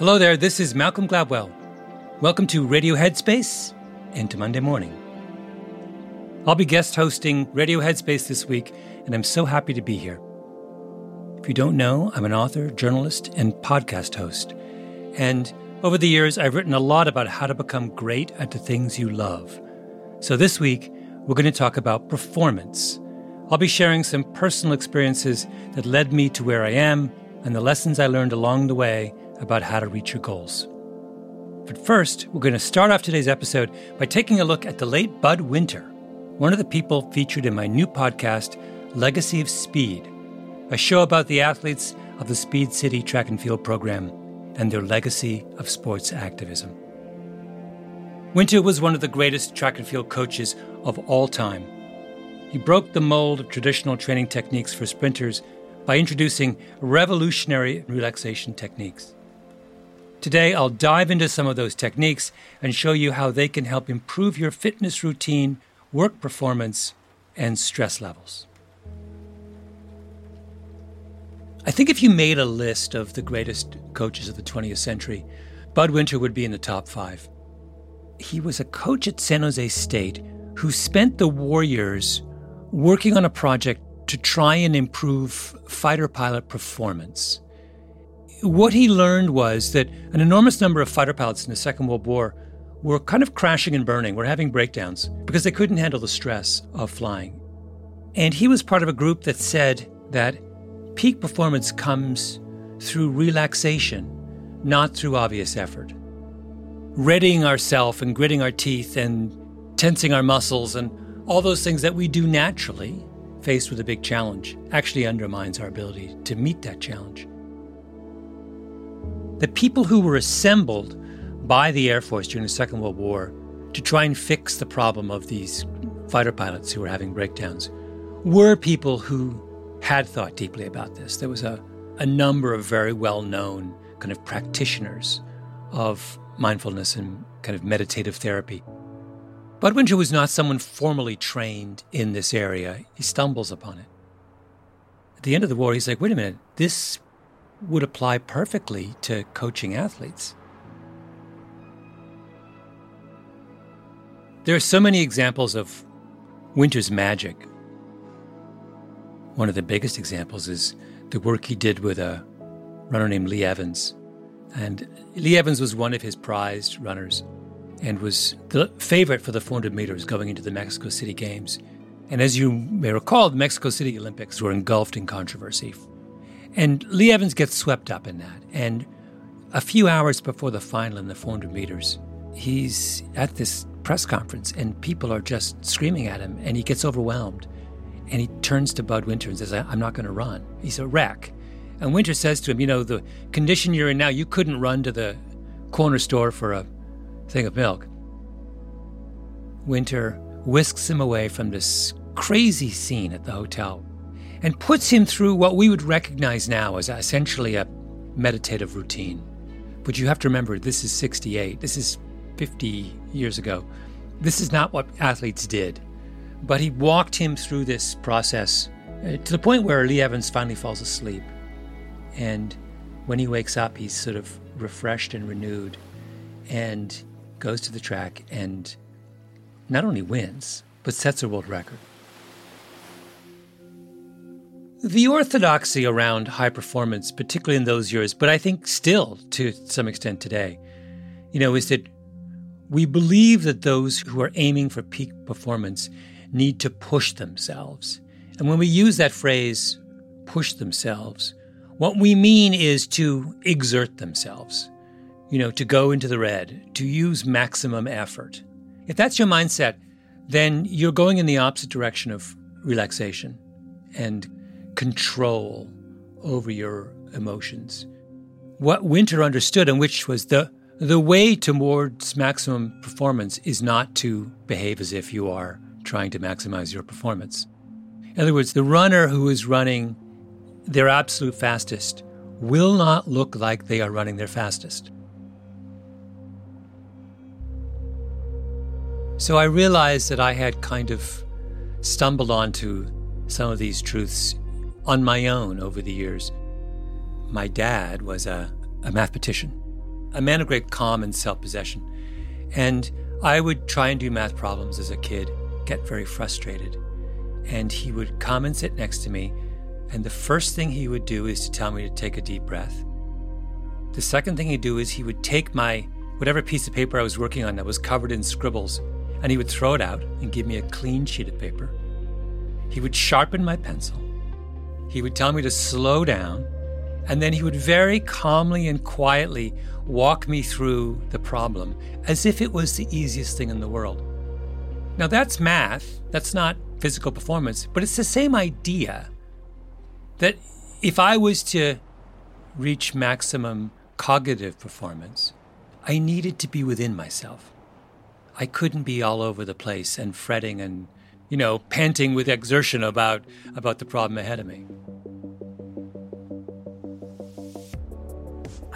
Hello there, this is Malcolm Gladwell. Welcome to Radio Headspace and to Monday Morning. I'll be guest hosting Radio Headspace this week, and I'm so happy to be here. If you don't know, I'm an author, journalist, and podcast host. And over the years, I've written a lot about how to become great at the things you love. So this week, we're going to talk about performance. I'll be sharing some personal experiences that led me to where I am and the lessons I learned along the way about how to reach your goals. But first, we're going to start off today's episode by taking a look at the late Bud Winter, one of the people featured in my new podcast, Legacy of Speed, a show about the athletes of the Speed City track and field program and their legacy of sports activism. Winter was one of the greatest track and field coaches of all time. He broke the mold of traditional training techniques for sprinters by introducing revolutionary relaxation techniques. Today, I'll dive into some of those techniques and show you how they can help improve your fitness routine, work performance, and stress levels. I think if you made a list of the greatest coaches of the 20th century, Bud Winter would be in the top five. He was a coach at San Jose State who spent the war years working on a project to try and improve fighter pilot performance. What he learned was that an enormous number of fighter pilots in the Second World War were kind of crashing and burning, were having breakdowns because they couldn't handle the stress of flying. And he was part of a group that said that peak performance comes through relaxation, not through obvious effort. Readying ourselves and gritting our teeth and tensing our muscles and all those things that we do naturally faced with a big challenge actually undermines our ability to meet that challenge. The people who were assembled by the Air Force during the Second World War to try and fix the problem of these fighter pilots who were having breakdowns were people who had thought deeply about this. There was a, a number of very well known kind of practitioners of mindfulness and kind of meditative therapy Bud Winter was not someone formally trained in this area. He stumbles upon it. At the end of the war, he's like, wait a minute, this would apply perfectly to coaching athletes. There are so many examples of Winter's magic. One of the biggest examples is the work he did with a runner named Lee Evans. And Lee Evans was one of his prized runners and was the favorite for the 400 meters going into the Mexico City Games. And as you may recall, the Mexico City Olympics were engulfed in controversy. And Lee Evans gets swept up in that. And a few hours before the final in the 400 meters, he's at this press conference and people are just screaming at him and he gets overwhelmed. And he turns to Bud Winter and says, I'm not going to run. He's a wreck. And Winter says to him, You know, the condition you're in now, you couldn't run to the corner store for a thing of milk. Winter whisks him away from this crazy scene at the hotel and puts him through what we would recognize now as essentially a meditative routine. But you have to remember, this is 68. This is 50 years ago. This is not what athletes did. But he walked him through this process uh, to the point where Lee Evans finally falls asleep. And when he wakes up, he's sort of refreshed and renewed. And goes to the track and not only wins, but sets a world record. The orthodoxy around high performance, particularly in those years, but I think still to some extent today, you know, is that we believe that those who are aiming for peak performance need to push themselves. And when we use that phrase, push themselves, what we mean is to exert themselves you know, to go into the red, to use maximum effort. If that's your mindset, then you're going in the opposite direction of relaxation and control over your emotions. What Winter understood, and which was the the way towards maximum performance, is not to behave as if you are trying to maximize your performance. In other words, the runner who is running their absolute fastest will not look like they are running their fastest. So I realized that I had kind of stumbled onto some of these truths on my own over the years. My dad was a, a mathematician, a man of great calm and self possession. And I would try and do math problems as a kid, get very frustrated. And he would come and sit next to me. And the first thing he would do is to tell me to take a deep breath. The second thing he'd do is he would take my whatever piece of paper I was working on that was covered in scribbles and he would throw it out and give me a clean sheet of paper. He would sharpen my pencil. He would tell me to slow down, and then he would very calmly and quietly walk me through the problem as if it was the easiest thing in the world. Now, that's math, that's not physical performance, but it's the same idea that if I was to reach maximum cognitive performance, I needed to be within myself. I couldn't be all over the place and fretting and, you know, panting with exertion about, about the problem ahead of me.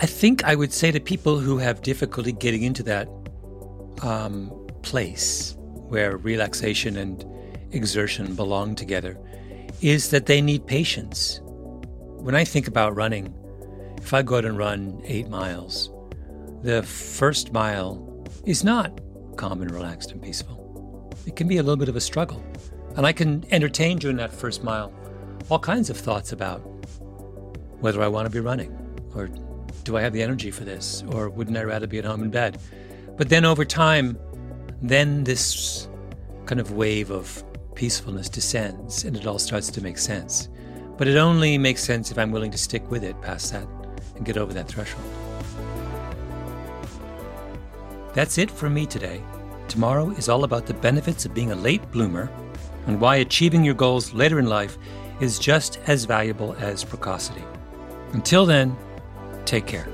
I think I would say to people who have difficulty getting into that um, place where relaxation and exertion belong together is that they need patience. When I think about running, if I go out and run eight miles, the first mile is not calm and relaxed and peaceful. It can be a little bit of a struggle. And I can entertain during that first mile all kinds of thoughts about whether I want to be running or do I have the energy for this or wouldn't I rather be at home in bed? But then over time, then this kind of wave of peacefulness descends and it all starts to make sense. But it only makes sense if I'm willing to stick with it past that and get over that threshold. That's it for me today. Tomorrow is all about the benefits of being a late bloomer and why achieving your goals later in life is just as valuable as precocity. Until then, take care.